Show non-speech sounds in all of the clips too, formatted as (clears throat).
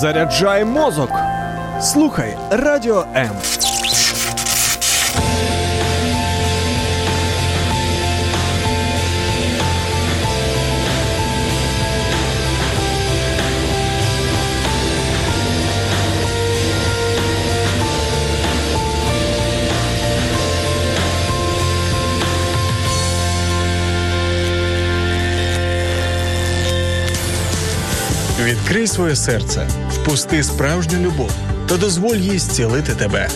Заряджай мозок. Слухай радіо М. Відкрий своє серце, впусти справжню любов та дозволь їй зцілити тебе.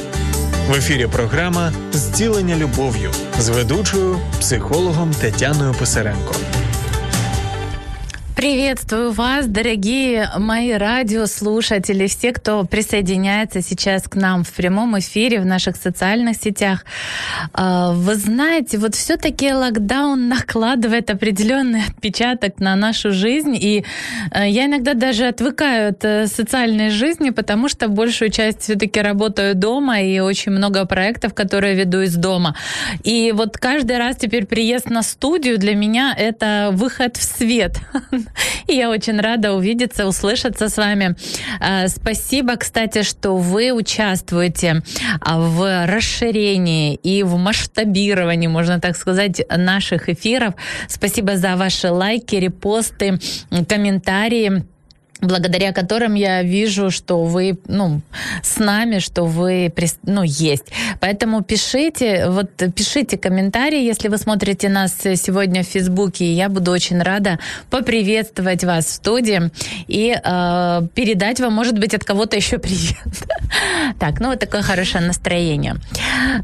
В ефірі програма Зцілення любов'ю з ведучою психологом Тетяною Писаренко. Приветствую вас, дорогие мои радиослушатели, все, кто присоединяется сейчас к нам в прямом эфире в наших социальных сетях. А, вы знаете, вот все-таки локдаун накладывает определенный отпечаток на нашу жизнь, и э, я иногда даже отвыкаю от э, социальной жизни, потому что большую часть все-таки работаю дома, и очень много проектов, которые веду из дома. И вот каждый раз теперь приезд на студию для меня это выход в свет. (laughs) И я очень рада увидеться, услышаться с вами. А, спасибо, кстати, что вы участвуете а, в расширении и в масштабировании, можно так сказать, наших эфиров. Спасибо за ваши лайки, репосты, комментарии благодаря которым я вижу, что вы ну, с нами, что вы ну, есть. Поэтому пишите, вот пишите комментарии, если вы смотрите нас сегодня в Фейсбуке. Я буду очень рада поприветствовать вас в студии и э, передать вам, может быть, от кого-то еще привет. (laughs) Так, ну вот такое хорошее настроение.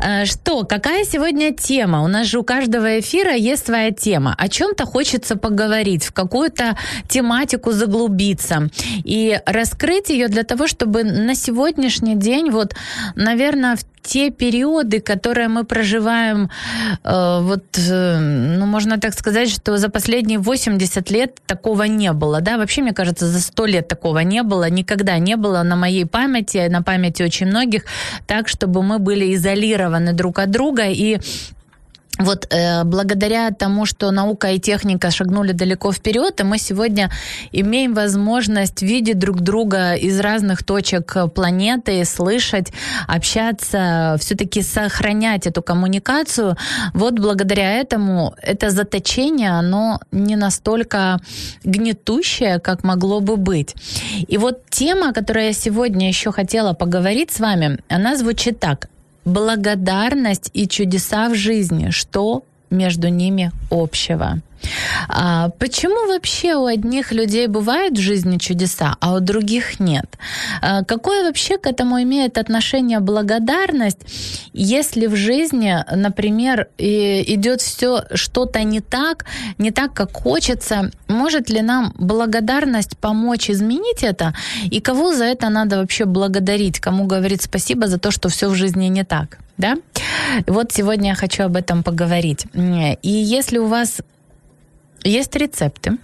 Э, что, какая сегодня тема? У нас же у каждого эфира есть своя тема. О чем-то хочется поговорить, в какую-то тематику заглубиться и раскрыть ее для того, чтобы на сегодняшний день, вот, наверное, в те периоды, которые мы проживаем, э, вот, э, ну, можно так сказать, что за последние 80 лет такого не было, да, вообще, мне кажется, за 100 лет такого не было, никогда не было на моей памяти, на памяти очень многих, так, чтобы мы были изолированы друг от друга, и вот э, благодаря тому, что наука и техника шагнули далеко вперед, и мы сегодня имеем возможность видеть друг друга из разных точек планеты, слышать, общаться, все-таки сохранять эту коммуникацию. Вот благодаря этому это заточение, оно не настолько гнетущее, как могло бы быть. И вот тема, о которой я сегодня еще хотела поговорить с вами, она звучит так благодарность и чудеса в жизни, что между ними общего. А почему вообще у одних людей бывают в жизни чудеса, а у других нет? А какое вообще к этому имеет отношение благодарность, если в жизни, например, идет все что-то не так, не так, как хочется? Может ли нам благодарность помочь изменить это? И кого за это надо вообще благодарить? Кому говорить спасибо за то, что все в жизни не так? Да? Вот сегодня я хочу об этом поговорить. И если у вас есть рецепты,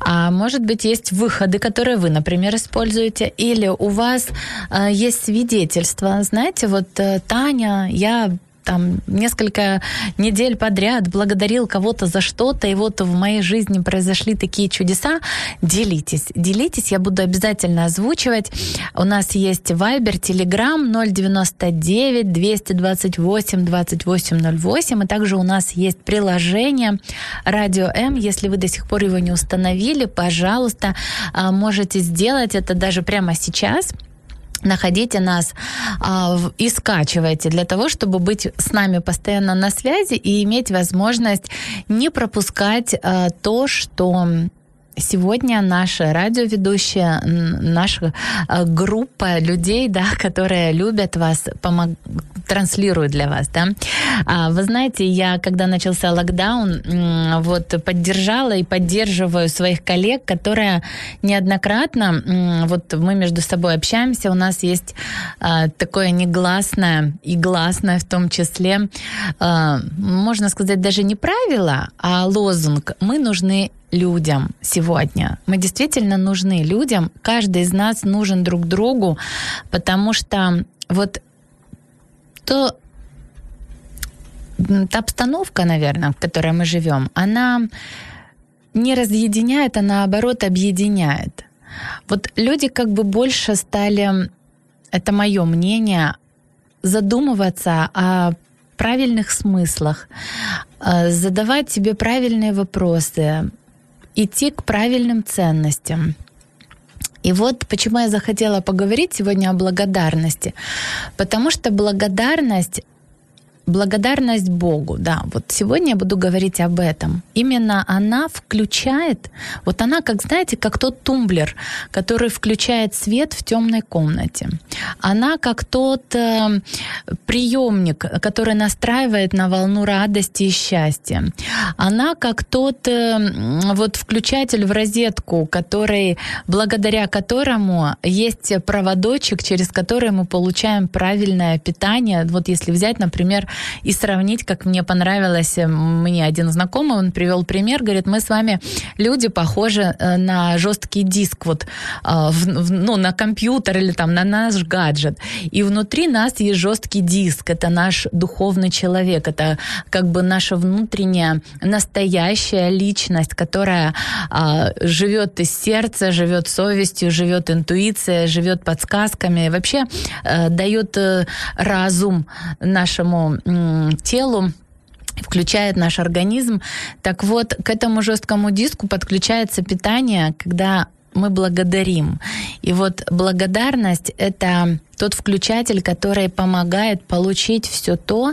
а может быть, есть выходы, которые вы, например, используете, или у вас э, есть свидетельства. Знаете, вот э, Таня, я там несколько недель подряд благодарил кого-то за что-то, и вот в моей жизни произошли такие чудеса, делитесь. Делитесь, я буду обязательно озвучивать. У нас есть Viber, Telegram 099 228 2808, и также у нас есть приложение Радио М. Если вы до сих пор его не установили, пожалуйста, а, можете сделать это даже прямо сейчас – находите нас а, и скачивайте для того, чтобы быть с нами постоянно на связи и иметь возможность не пропускать а, то, что Сегодня наша радиоведущая, наша а, группа людей, да, которые любят вас, помог, транслируют для вас, да. А, вы знаете, я, когда начался локдаун, вот поддержала и поддерживаю своих коллег, которые неоднократно, вот мы между собой общаемся, у нас есть а, такое негласное и гласное в том числе, можно сказать, даже не правило, а лозунг «Мы нужны людям сегодня. Мы действительно нужны людям. Каждый из нас нужен друг другу, потому что вот то та обстановка, наверное, в которой мы живем, она не разъединяет, а наоборот объединяет. Вот люди как бы больше стали, это мое мнение, задумываться о правильных смыслах, э, задавать себе правильные вопросы, идти к правильным ценностям. И вот почему я захотела поговорить сегодня о благодарности. Потому что благодарность благодарность Богу, да, вот сегодня я буду говорить об этом. Именно она включает, вот она, как знаете, как тот тумблер, который включает свет в темной комнате. Она как тот э, приемник, который настраивает на волну радости и счастья. Она как тот э, вот включатель в розетку, который, благодаря которому есть проводочек, через который мы получаем правильное питание. Вот если взять, например, и сравнить, как мне понравилось, э, мне один знакомый, он привел пример, говорит, мы с вами люди похожи э, на жесткий диск, вот, а, ну, на компьютер или там на наш гаджет. И внутри нас есть жесткий диск, это наш духовный человек, это как бы наша внутренняя настоящая личность, которая а, живет из сердца, живет совестью, живет интуицией, живет подсказками, вообще дает разум нашему телу, включает наш организм. Так вот, к этому жесткому диску подключается питание, когда мы благодарим. И вот благодарность — это тот включатель, который помогает получить все то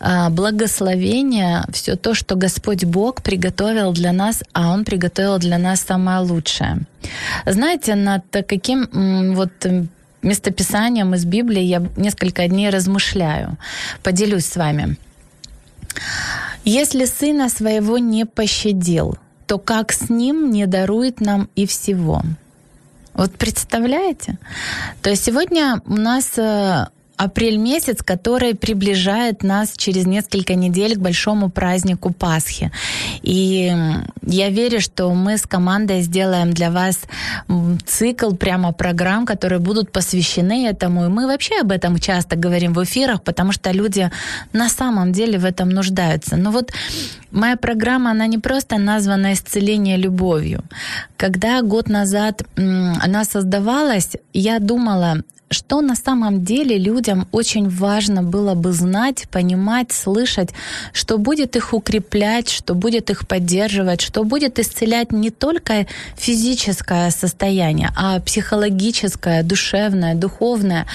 а, благословение, все то, что Господь Бог приготовил для нас, а Он приготовил для нас самое лучшее. Знаете, над каким вот местописанием из Библии я несколько дней размышляю. Поделюсь с вами. Если сына своего не пощадил, то как с ним не дарует нам и всего? Вот представляете? То есть сегодня у нас э, апрель месяц, который приближает нас через несколько недель к большому празднику Пасхи. И я верю, что мы с командой сделаем для вас цикл прямо программ, которые будут посвящены этому. И мы вообще об этом часто говорим в эфирах, потому что люди на самом деле в этом нуждаются. Но вот моя программа, она не просто названа «Исцеление любовью». Когда год назад она создавалась, я думала, что на самом деле людям очень важно было бы знать, понимать, слышать, что будет их укреплять, что будет их поддерживать, что будет исцелять не только физическое состояние, а психологическое, душевное, духовное.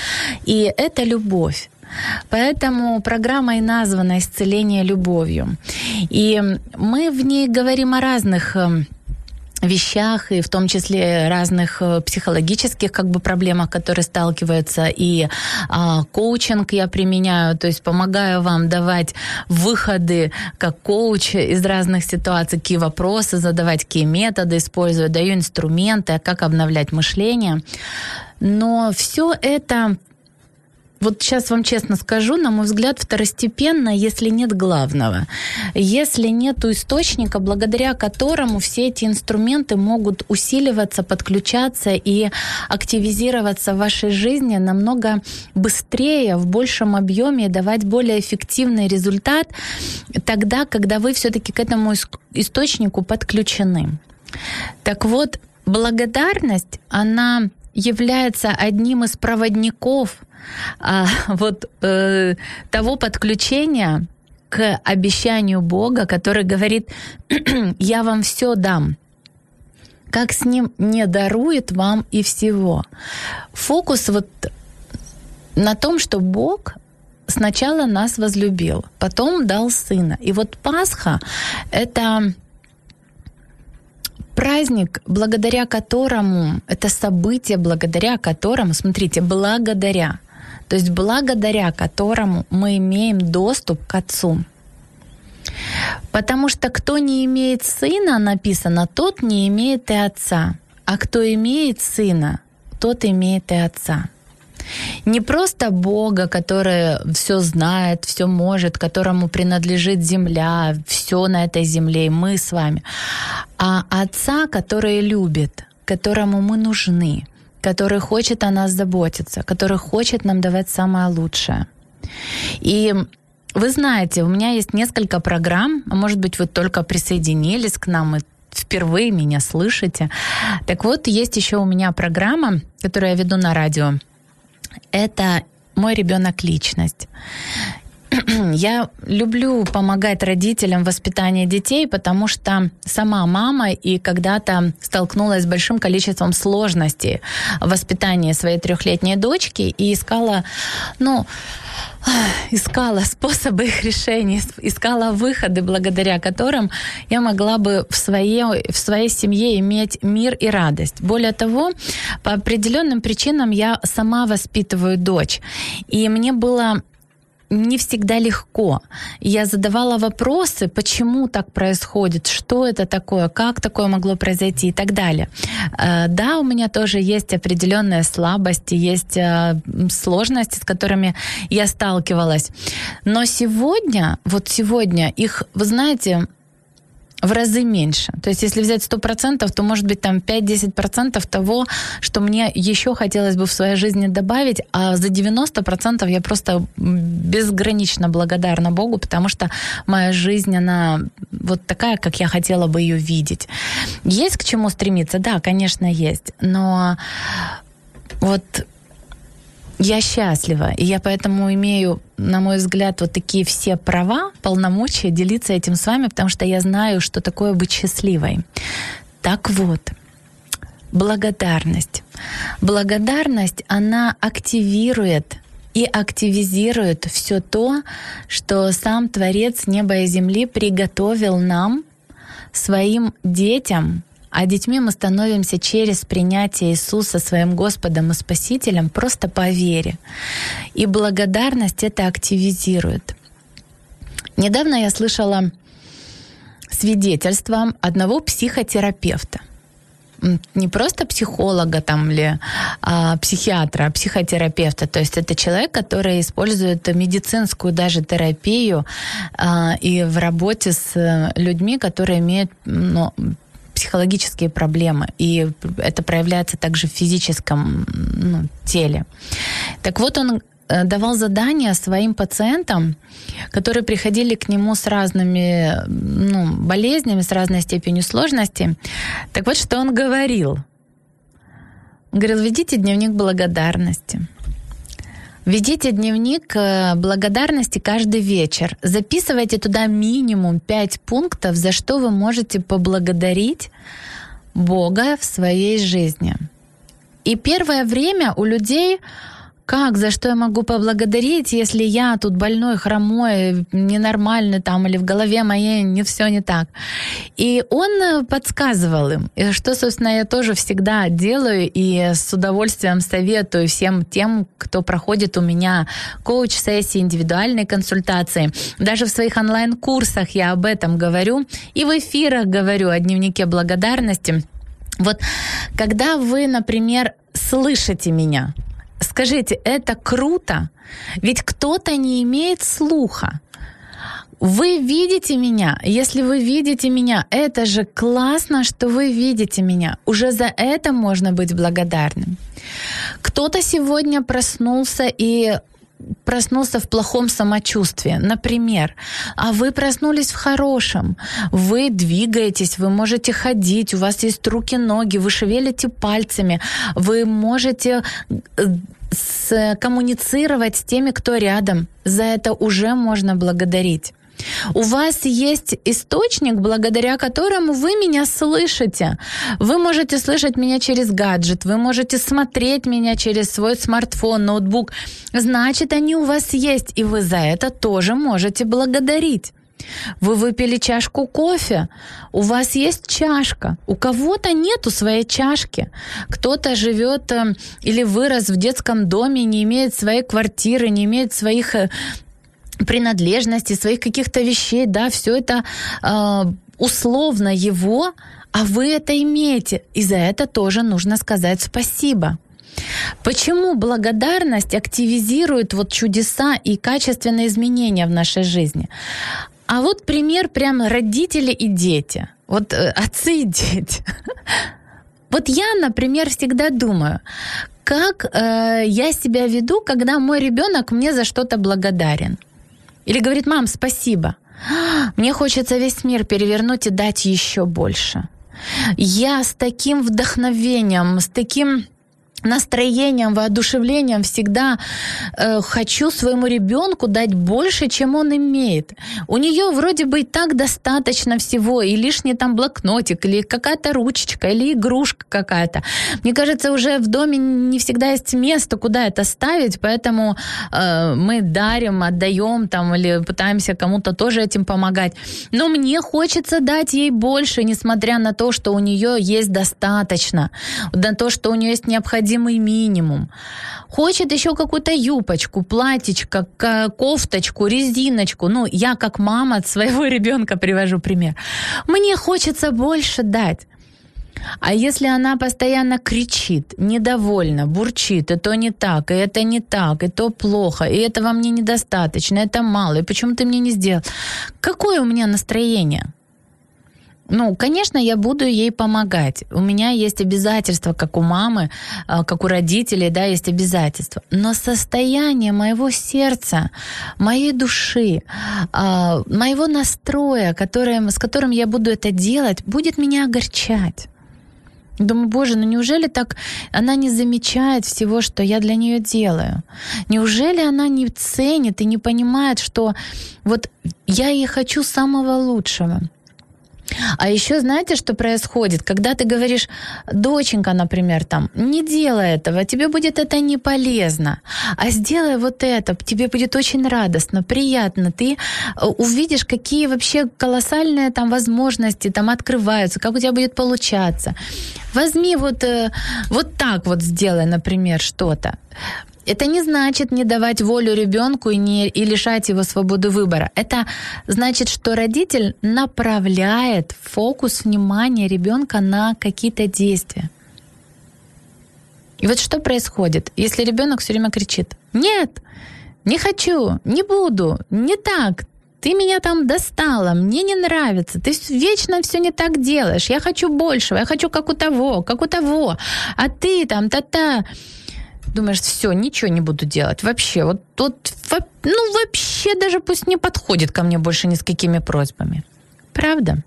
И это любовь. Поэтому программа и названа «Исцеление любовью». И мы в ней говорим о разных эм, вещах, и в том числе разных э, психологических как бы проблемах, которые сталкиваются, и а, коучинг я применяю, то есть помогаю вам давать выходы как коуч из разных ситуаций, какие вопросы задавать, какие методы использую, даю инструменты, как обновлять мышление. Но все это вот сейчас вам честно скажу, на мой взгляд, второстепенно, если нет главного. Если нет источника, благодаря которому все эти инструменты могут усиливаться, подключаться и активизироваться в вашей жизни намного быстрее, в большем объеме и давать более эффективный результат тогда, когда вы все-таки к этому источнику подключены. Так вот, благодарность, она является одним из проводников а, вот э, того подключения к обещанию Бога, который говорит, (clears throat) я вам все дам. Как с ним не дарует вам и всего. Фокус вот на том, что Бог сначала нас возлюбил, потом дал сына. И вот Пасха — это праздник, благодаря которому, это событие, благодаря которому, смотрите, благодаря — то есть благодаря которому мы имеем доступ к Отцу. Потому что кто не имеет сына, написано, тот не имеет и отца. А кто имеет сына, тот имеет и отца. Не просто Бога, который все знает, все может, которому принадлежит земля, все на этой земле, и мы с вами, а Отца, который любит, которому мы нужны, который хочет о нас заботиться, который хочет нам давать самое лучшее. И вы знаете, у меня есть несколько программ, а может быть, вы только присоединились к нам, и впервые меня слышите. Так вот, есть еще у меня программа, которую я веду на радио. Это мой ребенок личность. (clears throat) я люблю помогать родителям в воспитании детей, потому что сама мама и когда-то столкнулась с большим количеством сложностей в воспитании своей трехлетней дочки и искала, ну, (sighs) искала способы их решения, искала выходы, благодаря которым я могла бы в своей, в своей семье иметь мир и радость. Более того, по определенным причинам я сама воспитываю дочь. И мне было не всегда легко. Я задавала вопросы, почему так происходит, что это такое, как такое могло произойти и так далее. Э, да, у меня тоже есть определенные слабости, есть э, сложности, с которыми я сталкивалась. Но сегодня, вот сегодня их, вы знаете, в разы меньше. То есть если взять 100%, то может быть там 5-10% того, что мне еще хотелось бы в своей жизни добавить, а за 90% я просто безгранично благодарна Богу, потому что моя жизнь, она вот такая, как я хотела бы ее видеть. Есть к чему стремиться? Да, конечно, есть. Но вот я счастлива, и я поэтому имею, на мой взгляд, вот такие все права, полномочия делиться этим с вами, потому что я знаю, что такое быть счастливой. Так вот, благодарность. Благодарность, она активирует и активизирует все то, что сам Творец неба и земли приготовил нам, своим детям, а детьми мы становимся через принятие Иисуса своим Господом и Спасителем просто по вере. И благодарность это активизирует. Недавно я слышала свидетельство одного психотерапевта не просто психолога там или а, психиатра, а психотерапевта. То есть это человек, который использует медицинскую даже терапию а, и в работе с людьми, которые имеют ну, психологические проблемы, и это проявляется также в физическом ну, теле. Так вот, он э, давал задания своим пациентам, которые приходили к нему с разными ну, болезнями, с разной степенью сложности. Так вот, что он говорил. Говорил, ведите дневник благодарности. Ведите дневник э, благодарности каждый вечер. Записывайте туда минимум 5 пунктов, за что вы можете поблагодарить Бога в своей жизни. И первое время у людей как, за что я могу поблагодарить, если я тут больной, хромой, ненормальный там, или в голове моей не все не так. И он э, подсказывал им, и что, собственно, я тоже всегда делаю и с удовольствием советую всем тем, кто проходит у меня коуч-сессии, индивидуальные консультации. Даже в своих онлайн-курсах я об этом говорю, и в эфирах говорю о дневнике благодарности. Вот когда вы, например, слышите меня, Скажите, это круто? Ведь кто-то не имеет слуха. Вы видите меня. Если вы видите меня, это же классно, что вы видите меня. Уже за это можно быть благодарным. Кто-то сегодня проснулся и проснулся в плохом самочувствии, например, а вы проснулись в хорошем, вы двигаетесь, вы можете ходить, у вас есть руки, ноги, вы шевелите пальцами, вы можете э, коммуницировать с теми, кто рядом. За это уже можно благодарить. У вас есть источник, благодаря которому вы меня слышите. Вы можете слышать меня через гаджет, вы можете смотреть меня через свой смартфон, ноутбук. Значит, они у вас есть, и вы за это тоже можете благодарить. Вы выпили чашку кофе, у вас есть чашка, у кого-то нету своей чашки. Кто-то живет э, или вырос в детском доме, не имеет своей квартиры, не имеет своих э, принадлежности, своих каких-то вещей, да, все это э, условно его, а вы это имеете. И за это тоже нужно сказать спасибо. Почему благодарность активизирует вот чудеса и качественные изменения в нашей жизни? А вот пример прямо родители и дети. Вот э, отцы и дети. Вот я, например, всегда думаю, как э, я себя веду, когда мой ребенок мне за что-то благодарен. Или говорит, мам, спасибо. Мне хочется весь мир перевернуть и дать еще больше. Я с таким вдохновением, с таким настроением, воодушевлением всегда э, хочу своему ребенку дать больше, чем он имеет. У нее вроде бы и так достаточно всего, и лишний там блокнотик, или какая-то ручечка, или игрушка какая-то. Мне кажется, уже в доме не всегда есть место, куда это ставить, поэтому э, мы дарим, отдаем там, или пытаемся кому-то тоже этим помогать. Но мне хочется дать ей больше, несмотря на то, что у нее есть достаточно, на то, что у нее есть необходимость необходимый минимум. Хочет еще какую-то юбочку, платьечко, кофточку, резиночку. Ну, я как мама от своего (laughs) ребенка привожу пример. Мне хочется больше дать. А если она постоянно кричит, недовольна, бурчит, и то не так, и это не так, и то плохо, и этого мне недостаточно, это мало, и почему ты мне не сделал? Какое у меня настроение? Ну, конечно, я буду ей помогать. У меня есть обязательства, как у мамы, а, как у родителей, да, есть обязательства. Но состояние моего сердца, моей души, а, моего настроя, которое, с которым я буду это делать, будет меня огорчать. Думаю, боже, ну неужели так она не замечает всего, что я для нее делаю? Неужели она не ценит и не понимает, что вот я ей хочу самого лучшего? А еще знаете, что происходит? Когда ты говоришь, доченька, например, там, не делай этого, тебе будет это не полезно, а сделай вот это, тебе будет очень радостно, приятно, ты э, увидишь, какие вообще колоссальные там возможности там открываются, как у тебя будет получаться. Возьми вот, э, вот так вот сделай, например, что-то. Это не значит не давать волю ребенку и, не, и лишать его свободы выбора. Это значит, что родитель направляет фокус внимания ребенка на какие-то действия. И вот что происходит, если ребенок все время кричит: Нет, не хочу, не буду, не так, ты меня там достала, мне не нравится, ты вечно все не так делаешь, я хочу большего, я хочу как у того, как у того, а ты там та-та думаешь, все, ничего не буду делать. Вообще, вот тут, ну, вообще даже пусть не подходит ко мне больше ни с какими просьбами. Правда?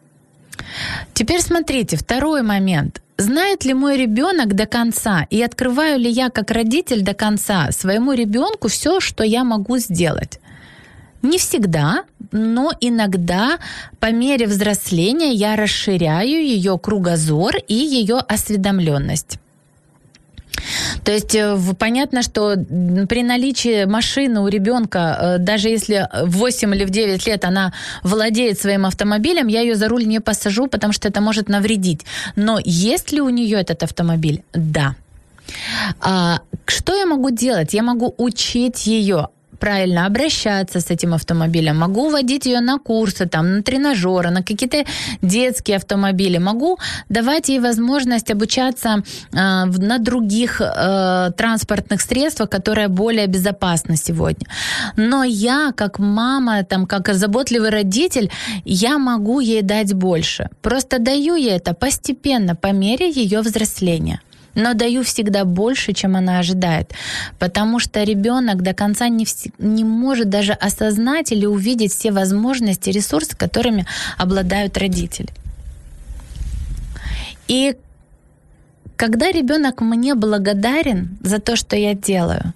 Теперь смотрите, второй момент. Знает ли мой ребенок до конца и открываю ли я как родитель до конца своему ребенку все, что я могу сделать? Не всегда, но иногда по мере взросления я расширяю ее кругозор и ее осведомленность. То есть э, понятно, что при наличии машины у ребенка, э, даже если в 8 или в 9 лет она владеет своим автомобилем, я ее за руль не посажу, потому что это может навредить. Но есть ли у нее этот автомобиль? Да. А, что я могу делать? Я могу учить ее правильно обращаться с этим автомобилем, могу водить ее на курсы, там, на тренажеры, на какие-то детские автомобили, могу давать ей возможность обучаться э, на других э, транспортных средствах, которые более безопасны сегодня. Но я, как мама, там, как заботливый родитель, я могу ей дать больше. Просто даю ей это постепенно, по мере ее взросления но даю всегда больше, чем она ожидает, потому что ребенок до конца не, вс- не может даже осознать или увидеть все возможности, ресурсы, которыми обладают родители. И когда ребенок мне благодарен за то, что я делаю,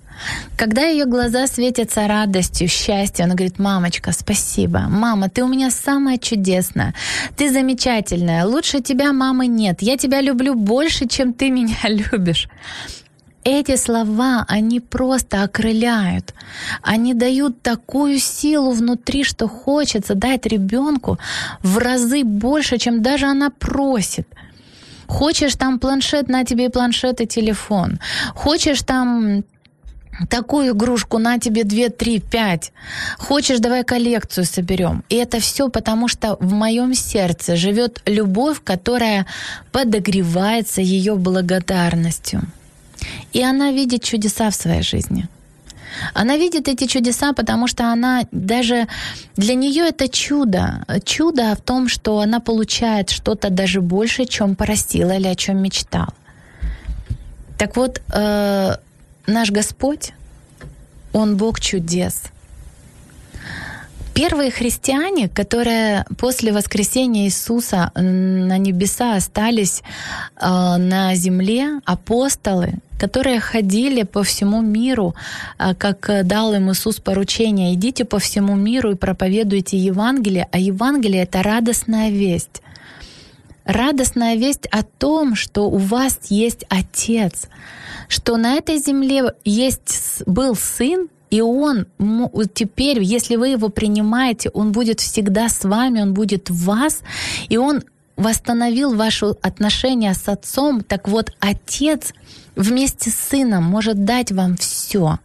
когда ее глаза светятся радостью, счастьем, она говорит, мамочка, спасибо. Мама, ты у меня самая чудесная. Ты замечательная. Лучше тебя, мамы, нет. Я тебя люблю больше, чем ты меня (laughs) любишь. Эти слова, они просто окрыляют. Они дают такую силу внутри, что хочется дать ребенку в разы больше, чем даже она просит. Хочешь там планшет, на тебе планшет, и телефон. Хочешь там такую игрушку на тебе 2, 3, 5. Хочешь, давай коллекцию соберем. И это все потому, что в моем сердце живет любовь, которая подогревается ее благодарностью. И она видит чудеса в своей жизни. Она видит эти чудеса, потому что она даже для нее это чудо. Чудо в том, что она получает что-то даже больше, чем просила или о чем мечтал. Так вот, э, наш Господь, Он Бог чудес. Первые христиане, которые после воскресения Иисуса на небеса остались э, на земле, апостолы, которые ходили по всему миру, э, как дал им Иисус поручение, идите по всему миру и проповедуйте Евангелие, а Евангелие — это радостная весть. Радостная весть о том, что у вас есть Отец, что на этой земле есть, был Сын, и он теперь, если вы его принимаете, он будет всегда с вами, он будет в вас, и он восстановил ваши отношения с отцом. Так вот, отец вместе с сыном может дать вам все.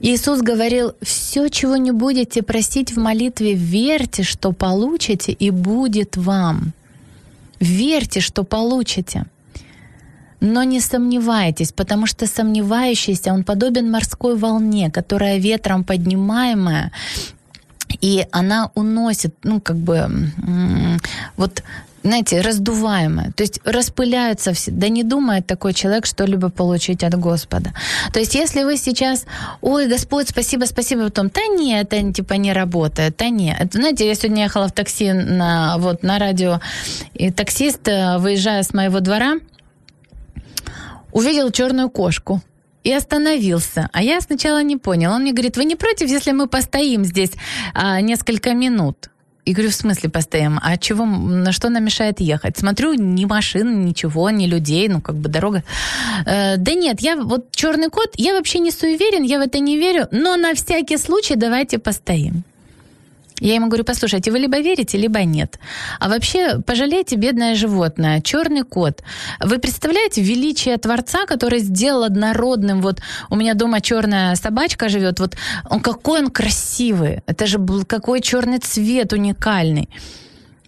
Иисус говорил, все, чего не будете просить в молитве, верьте, что получите, и будет вам. Верьте, что получите. Но не сомневайтесь, потому что сомневающийся, он подобен морской волне, которая ветром поднимаемая, и она уносит, ну, как бы, вот знаете, раздуваемое, то есть распыляются все. Да не думает такой человек что-либо получить от Господа. То есть если вы сейчас, ой, Господь, спасибо, спасибо, потом, да нет, это типа не работает, да нет. Знаете, я сегодня ехала в такси на, вот, на радио, и таксист, э, выезжая с моего двора, увидел черную кошку и остановился. А я сначала не понял. Он мне говорит, вы не против, если мы постоим здесь а, несколько минут? И говорю, в смысле постоим? А чего, на что нам мешает ехать? Смотрю, ни машин, ничего, ни людей, ну, как бы дорога. Э, да нет, я вот черный кот, я вообще не суеверен, я в это не верю, но на всякий случай давайте постоим. Я ему говорю, послушайте, вы либо верите, либо нет. А вообще, пожалейте бедное животное, черный кот. Вы представляете величие Творца, который сделал однородным, вот у меня дома черная собачка живет, вот он какой он красивый, это же был какой черный цвет уникальный.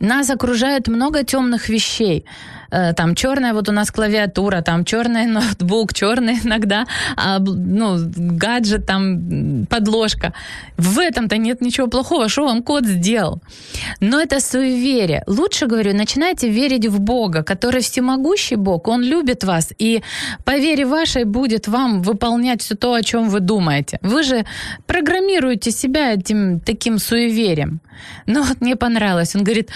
Нас окружает много темных вещей. Э, там черная вот у нас клавиатура, там черный (laughs) ноутбук, черный иногда, а, ну, гаджет, там подложка. В этом-то нет ничего плохого, что вам код сделал. Но это суеверие. Лучше, говорю, начинайте верить в Бога, который всемогущий Бог, Он любит вас, и по вере вашей будет вам выполнять все то, о чем вы думаете. Вы же программируете себя этим таким суеверием. Но вот мне понравилось. Он говорит,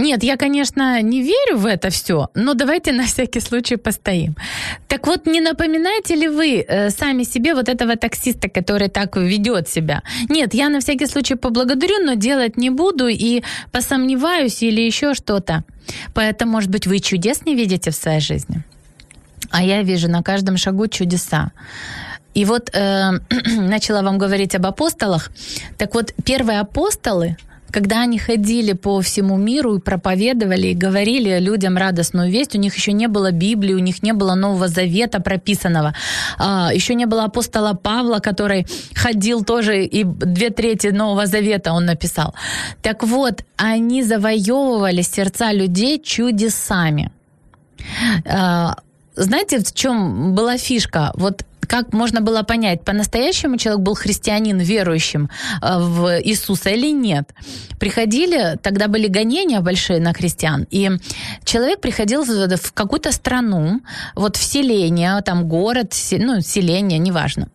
нет, я, конечно, не верю в это все, но давайте на всякий случай постоим. Так вот, не напоминаете ли вы э, сами себе вот этого таксиста, который так ведет себя? Нет, я на всякий случай поблагодарю, но делать не буду и посомневаюсь или еще что-то. Поэтому, может быть, вы чудес не видите в своей жизни? А я вижу на каждом шагу чудеса. И вот э, (clears throat) начала вам говорить об апостолах. Так вот, первые апостолы, когда они ходили по всему миру и проповедовали, и говорили людям радостную весть, у них еще не было Библии, у них не было Нового Завета прописанного, а, еще не было апостола Павла, который ходил тоже, и две трети Нового Завета он написал. Так вот, они завоевывали сердца людей чудесами. А, знаете, в чем была фишка? Вот как можно было понять, по-настоящему человек был христианин, верующим э, в Иисуса или нет. Приходили, тогда были гонения большие на христиан, и человек приходил в какую-то страну, вот в селение, там город, ну, селение, неважно.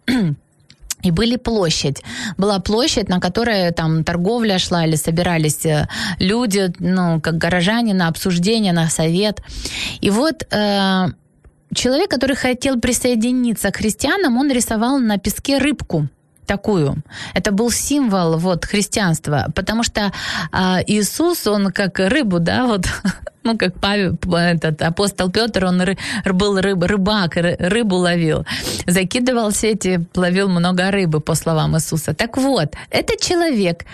И были площадь. Была площадь, на которой там торговля шла или собирались э, люди, ну, как горожане на обсуждение, на совет. И вот э, человек, который хотел присоединиться к христианам, он рисовал на песке рыбку такую. Это был символ вот христианства, потому что а, Иисус, он как рыбу, да, вот, (laughs) ну как Павел, этот апостол Петр, он ры, был рыб, рыбак, рыбу ловил, закидывал сети, ловил много рыбы, по словам Иисуса. Так вот, этот человек,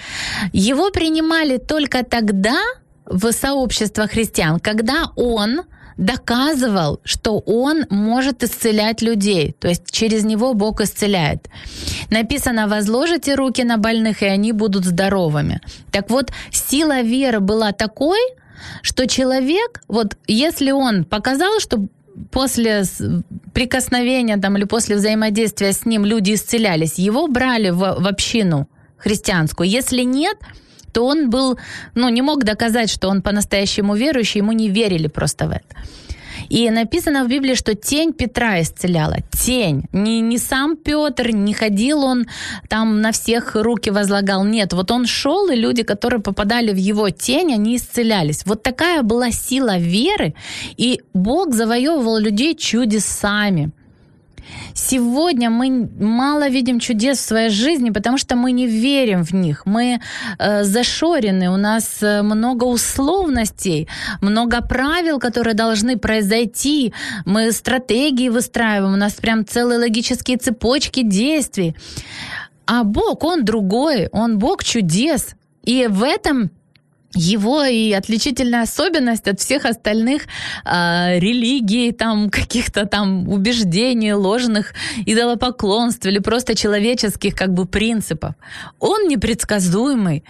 его принимали только тогда в сообщество христиан, когда он доказывал, что он может исцелять людей, то есть через него Бог исцеляет. Написано, возложите руки на больных, и они будут здоровыми. Так вот, сила веры была такой, что человек, вот если он показал, что после прикосновения там, или после взаимодействия с ним люди исцелялись, его брали в, в общину христианскую. Если нет, то он был, ну, не мог доказать, что он по-настоящему верующий, ему не верили просто в это. И написано в Библии, что тень Петра исцеляла. Тень. Не, не сам Петр, не ходил он там на всех руки возлагал. Нет, вот он шел, и люди, которые попадали в его тень, они исцелялись. Вот такая была сила веры, и Бог завоевывал людей чудесами. Сегодня мы мало видим чудес в своей жизни, потому что мы не верим в них. Мы э, зашорены, у нас э, много условностей, много правил, которые должны произойти. Мы стратегии выстраиваем, у нас прям целые логические цепочки действий. А Бог, Он другой, Он Бог чудес. И в этом его и отличительная особенность от всех остальных э, религий, там каких-то там убеждений ложных, идолопоклонств или просто человеческих как бы принципов. Он непредсказуемый.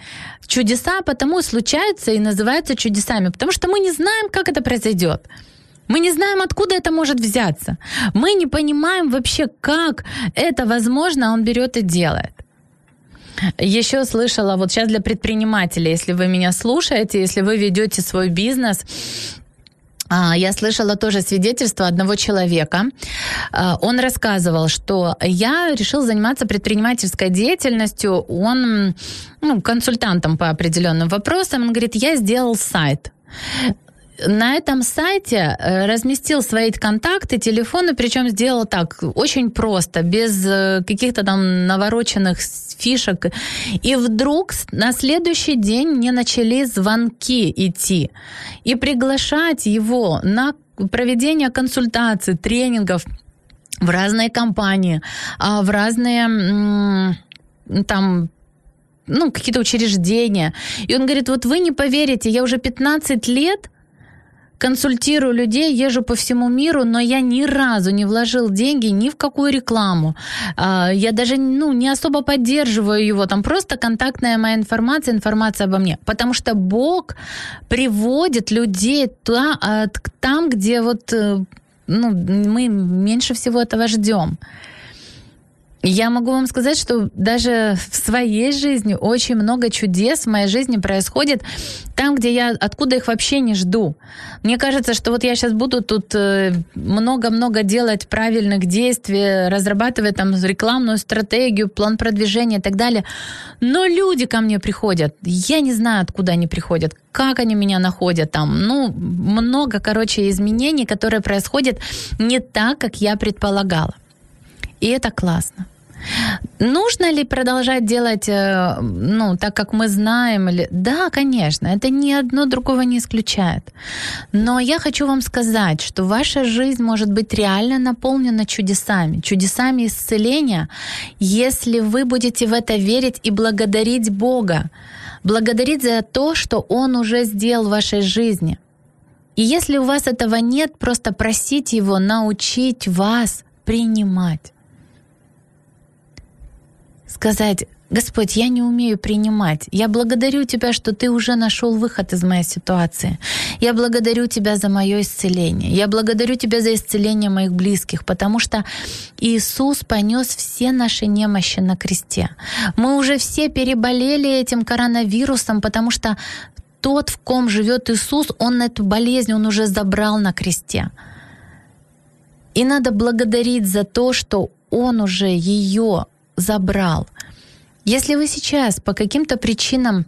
Чудеса потому случаются и называются чудесами, потому что мы не знаем, как это произойдет. Мы не знаем, откуда это может взяться. Мы не понимаем вообще, как это возможно, а он берет и делает. Еще слышала, вот сейчас для предпринимателей, если вы меня слушаете, если вы ведете свой бизнес, а, я слышала тоже свидетельство одного человека. А, он рассказывал, что я решил заниматься предпринимательской деятельностью. Он ну, консультантом по определенным вопросам. Он говорит, я сделал сайт на этом сайте э, разместил свои контакты, телефоны, причем сделал так, очень просто, без э, каких-то там навороченных фишек. И вдруг на следующий день мне начали звонки идти. И приглашать его на проведение консультаций, тренингов в разные компании, а в разные там ну, какие-то учреждения. И он говорит, вот вы не поверите, я уже 15 лет консультирую людей, езжу по всему миру, но я ни разу не вложил деньги ни в какую рекламу. А, я даже ну, не особо поддерживаю его, там просто контактная моя информация, информация обо мне. Потому что Бог приводит людей туда, там, где вот э, ну, мы меньше всего этого ждем. Я могу вам сказать, что даже в своей жизни очень много чудес в моей жизни происходит там, где я, откуда их вообще не жду. Мне кажется, что вот я сейчас буду тут э, много-много делать правильных действий, разрабатывать там рекламную стратегию, план продвижения и так далее. Но люди ко мне приходят. Я не знаю, откуда они приходят, как они меня находят там. Ну, много, короче, изменений, которые происходят не так, как я предполагала. И это классно. Нужно ли продолжать делать, э, ну, так как мы знаем? Или... Да, конечно, это ни одно другого не исключает. Но я хочу вам сказать, что ваша жизнь может быть реально наполнена чудесами, чудесами исцеления, если вы будете в это верить и благодарить Бога, благодарить за то, что Он уже сделал в вашей жизни. И если у вас этого нет, просто просить Его научить вас принимать сказать, Господь, я не умею принимать. Я благодарю Тебя, что Ты уже нашел выход из моей ситуации. Я благодарю Тебя за мое исцеление. Я благодарю Тебя за исцеление моих близких, потому что Иисус понес все наши немощи на кресте. Мы уже все переболели этим коронавирусом, потому что тот, в ком живет Иисус, Он эту болезнь, Он уже забрал на кресте. И надо благодарить за то, что Он уже ее забрал. Если вы сейчас по каким-то причинам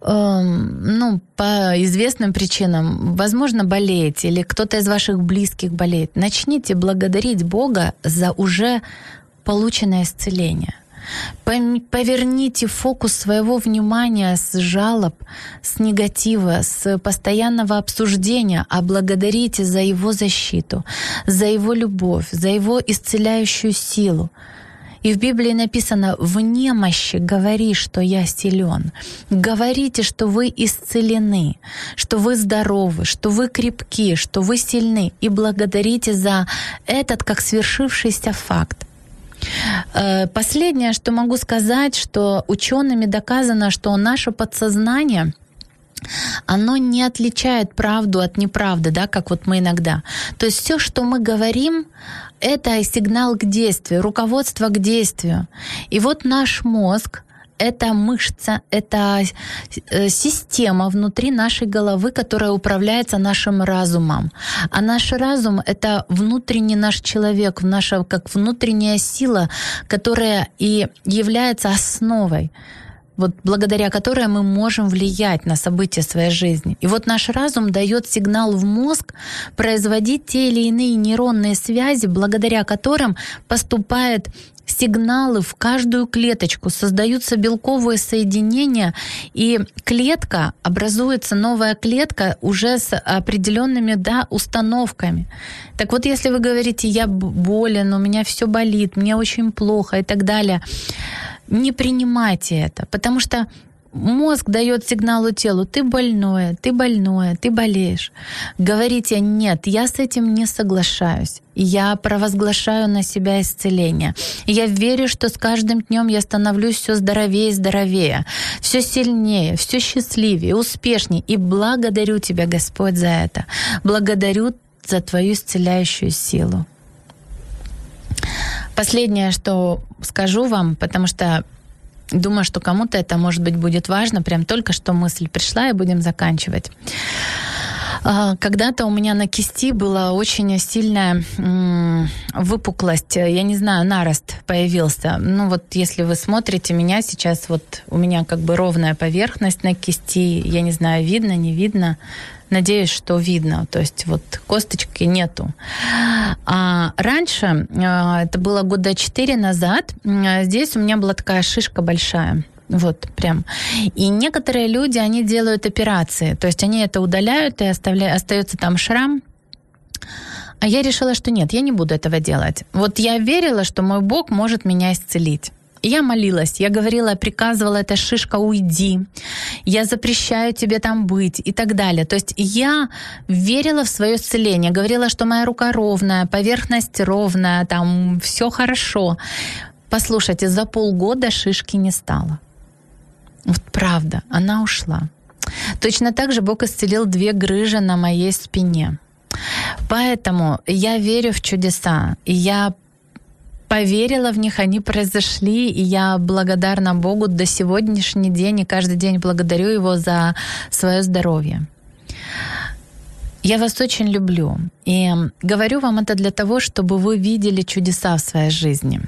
эм, ну, по известным причинам, возможно, болеете или кто-то из ваших близких болеет, начните благодарить Бога за уже полученное исцеление. Поверните фокус своего внимания с жалоб, с негатива, с постоянного обсуждения, а благодарите за его защиту, за его любовь, за его исцеляющую силу. И в Библии написано «в немощи говори, что я силен». Говорите, что вы исцелены, что вы здоровы, что вы крепки, что вы сильны. И благодарите за этот как свершившийся факт. Э, последнее, что могу сказать, что учеными доказано, что наше подсознание оно не отличает правду от неправды, да, как вот мы иногда. То есть все, что мы говорим, это сигнал к действию, руководство к действию. И вот наш мозг это мышца, это э, система внутри нашей головы, которая управляется нашим разумом. А наш разум — это внутренний наш человек, наша как внутренняя сила, которая и является основой вот благодаря которой мы можем влиять на события своей жизни. И вот наш разум дает сигнал в мозг производить те или иные нейронные связи, благодаря которым поступает сигналы в каждую клеточку, создаются белковые соединения, и клетка, образуется новая клетка уже с определенными да, установками. Так вот, если вы говорите, я болен, у меня все болит, мне очень плохо и так далее, не принимайте это, потому что мозг дает сигналу телу, ты больное, ты больное, ты болеешь. Говорите, нет, я с этим не соглашаюсь. Я провозглашаю на себя исцеление. Я верю, что с каждым днем я становлюсь все здоровее и здоровее, все сильнее, все счастливее, успешнее. И благодарю тебя, Господь, за это. Благодарю за твою исцеляющую силу. Последнее, что скажу вам, потому что думаю, что кому-то это, может быть, будет важно. Прям только что мысль пришла, и будем заканчивать. А, когда-то у меня на кисти была очень сильная выпуклость, я не знаю, нарост появился. Ну вот если вы смотрите меня сейчас, вот у меня как бы ровная поверхность на кисти, я не знаю, видно, не видно. Надеюсь, что видно. То есть вот косточки нету. А раньше, а, это было года четыре назад, здесь у меня была такая шишка большая. Вот, прям. И некоторые люди, они делают операции. То есть они это удаляют, и оставляют, остается там шрам. А я решила, что нет, я не буду этого делать. Вот я верила, что мой Бог может меня исцелить. Я молилась, я говорила, приказывала, эта шишка, уйди, я запрещаю тебе там быть и так далее. То есть я верила в свое исцеление, говорила, что моя рука ровная, поверхность ровная, там все хорошо. Послушайте, за полгода шишки не стало. Вот правда, она ушла. Точно так же Бог исцелил две грыжи на моей спине. Поэтому я верю в чудеса, и я поверила в них, они произошли, и я благодарна Богу до сегодняшний день, и каждый день благодарю Его за свое здоровье. Я вас очень люблю. И говорю вам это для того, чтобы вы видели чудеса в своей жизни.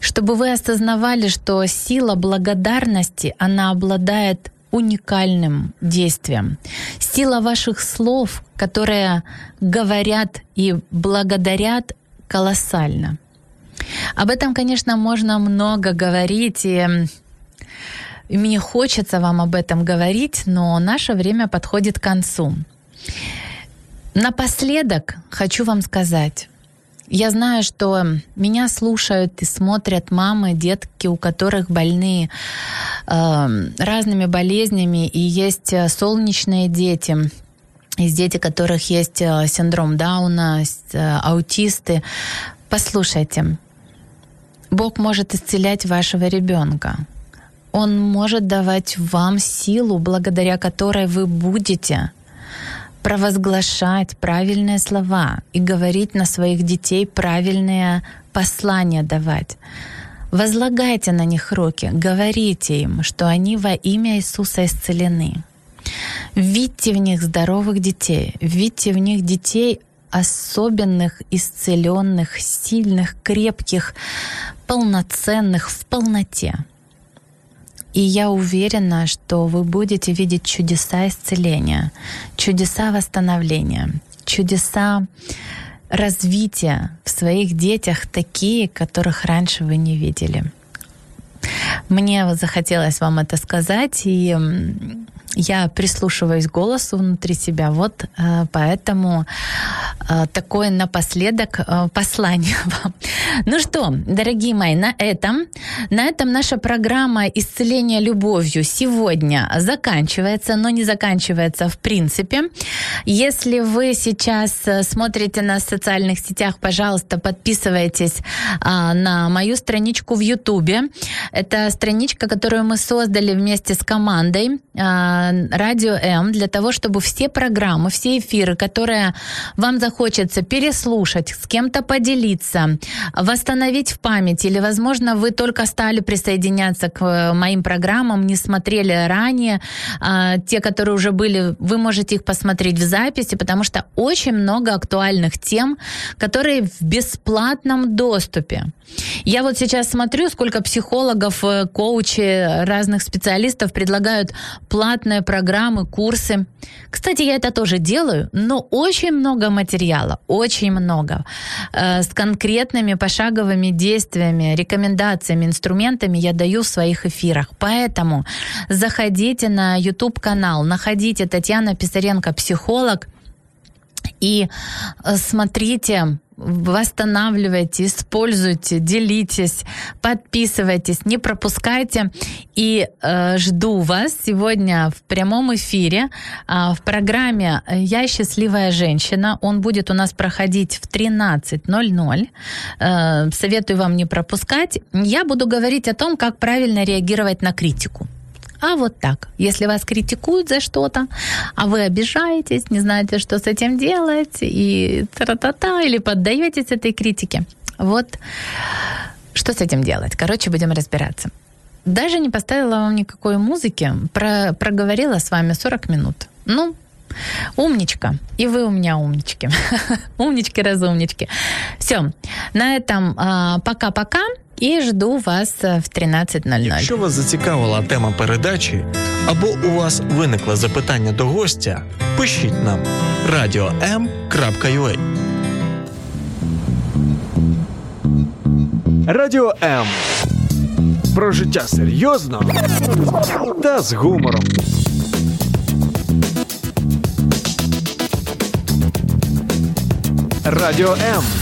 Чтобы вы осознавали, что сила благодарности, она обладает уникальным действием. Сила ваших слов, которые говорят и благодарят, колоссальна. Об этом, конечно, можно много говорить, и мне хочется вам об этом говорить, но наше время подходит к концу. Напоследок хочу вам сказать, я знаю, что меня слушают и смотрят мамы, детки, у которых больны э, разными болезнями, и есть э, солнечные дети, есть дети, у которых есть э, синдром Дауна, э, аутисты. Послушайте, Бог может исцелять вашего ребенка. Он может давать вам силу, благодаря которой вы будете провозглашать правильные слова и говорить на своих детей правильные послания давать. Возлагайте на них руки, говорите им, что они во имя Иисуса исцелены. Видьте в них здоровых детей, видьте в них детей особенных, исцеленных, сильных, крепких, полноценных в полноте. И я уверена, что вы будете видеть чудеса исцеления, чудеса восстановления, чудеса развития в своих детях такие, которых раньше вы не видели. Мне захотелось вам это сказать, и я прислушиваюсь к голосу внутри себя. Вот э, поэтому э, такое напоследок э, послание (laughs) вам. Ну что, дорогие мои, на этом, на этом наша программа исцеления любовью сегодня заканчивается, но не заканчивается в принципе. Если вы сейчас смотрите нас в социальных сетях, пожалуйста, подписывайтесь на мою страничку в Ютубе. Это страничка, которую мы создали вместе с командой а, Радио М для того, чтобы все программы, все эфиры, которые вам захочется переслушать, с кем-то поделиться, восстановить в памяти, или, возможно, вы только стали присоединяться к э, моим программам, не смотрели ранее, а, те, которые уже были, вы можете их посмотреть в записи, потому что очень много актуальных тем, которые в бесплатном доступе. Я вот сейчас смотрю, сколько психологов, э, коучей, разных специалистов предлагают платные программы, курсы. Кстати, я это тоже делаю, но очень много материала, очень много. Э, с конкретными пошаговыми действиями, рекомендациями, инструментами я даю в своих эфирах. Поэтому заходите на YouTube-канал, находите Татьяна Писаренко, психолог, и э, смотрите, восстанавливайте, используйте, делитесь, подписывайтесь, не пропускайте. И э, жду вас сегодня в прямом эфире э, в программе «Я счастливая женщина». Он будет у нас проходить в 13.00. Э, советую вам не пропускать. Я буду говорить о том, как правильно реагировать на критику а вот так. Если вас критикуют за что-то, а вы обижаетесь, не знаете, что с этим делать, и тра-та-та, или поддаетесь этой критике, вот что с этим делать? Короче, будем разбираться. Даже не поставила вам никакой музыки, про, проговорила с вами 40 минут. Ну, Умничка. И вы у меня умнички. (laughs) Умнички-разумнички. Все. На этом а, пока-пока. І жду вас е, в 13.00. Якщо вас зацікавила тема передачі або у вас виникло запитання до гостя, пишіть нам radio.m.ua Радіо М. Про життя серйозно та з гумором. Радіо М.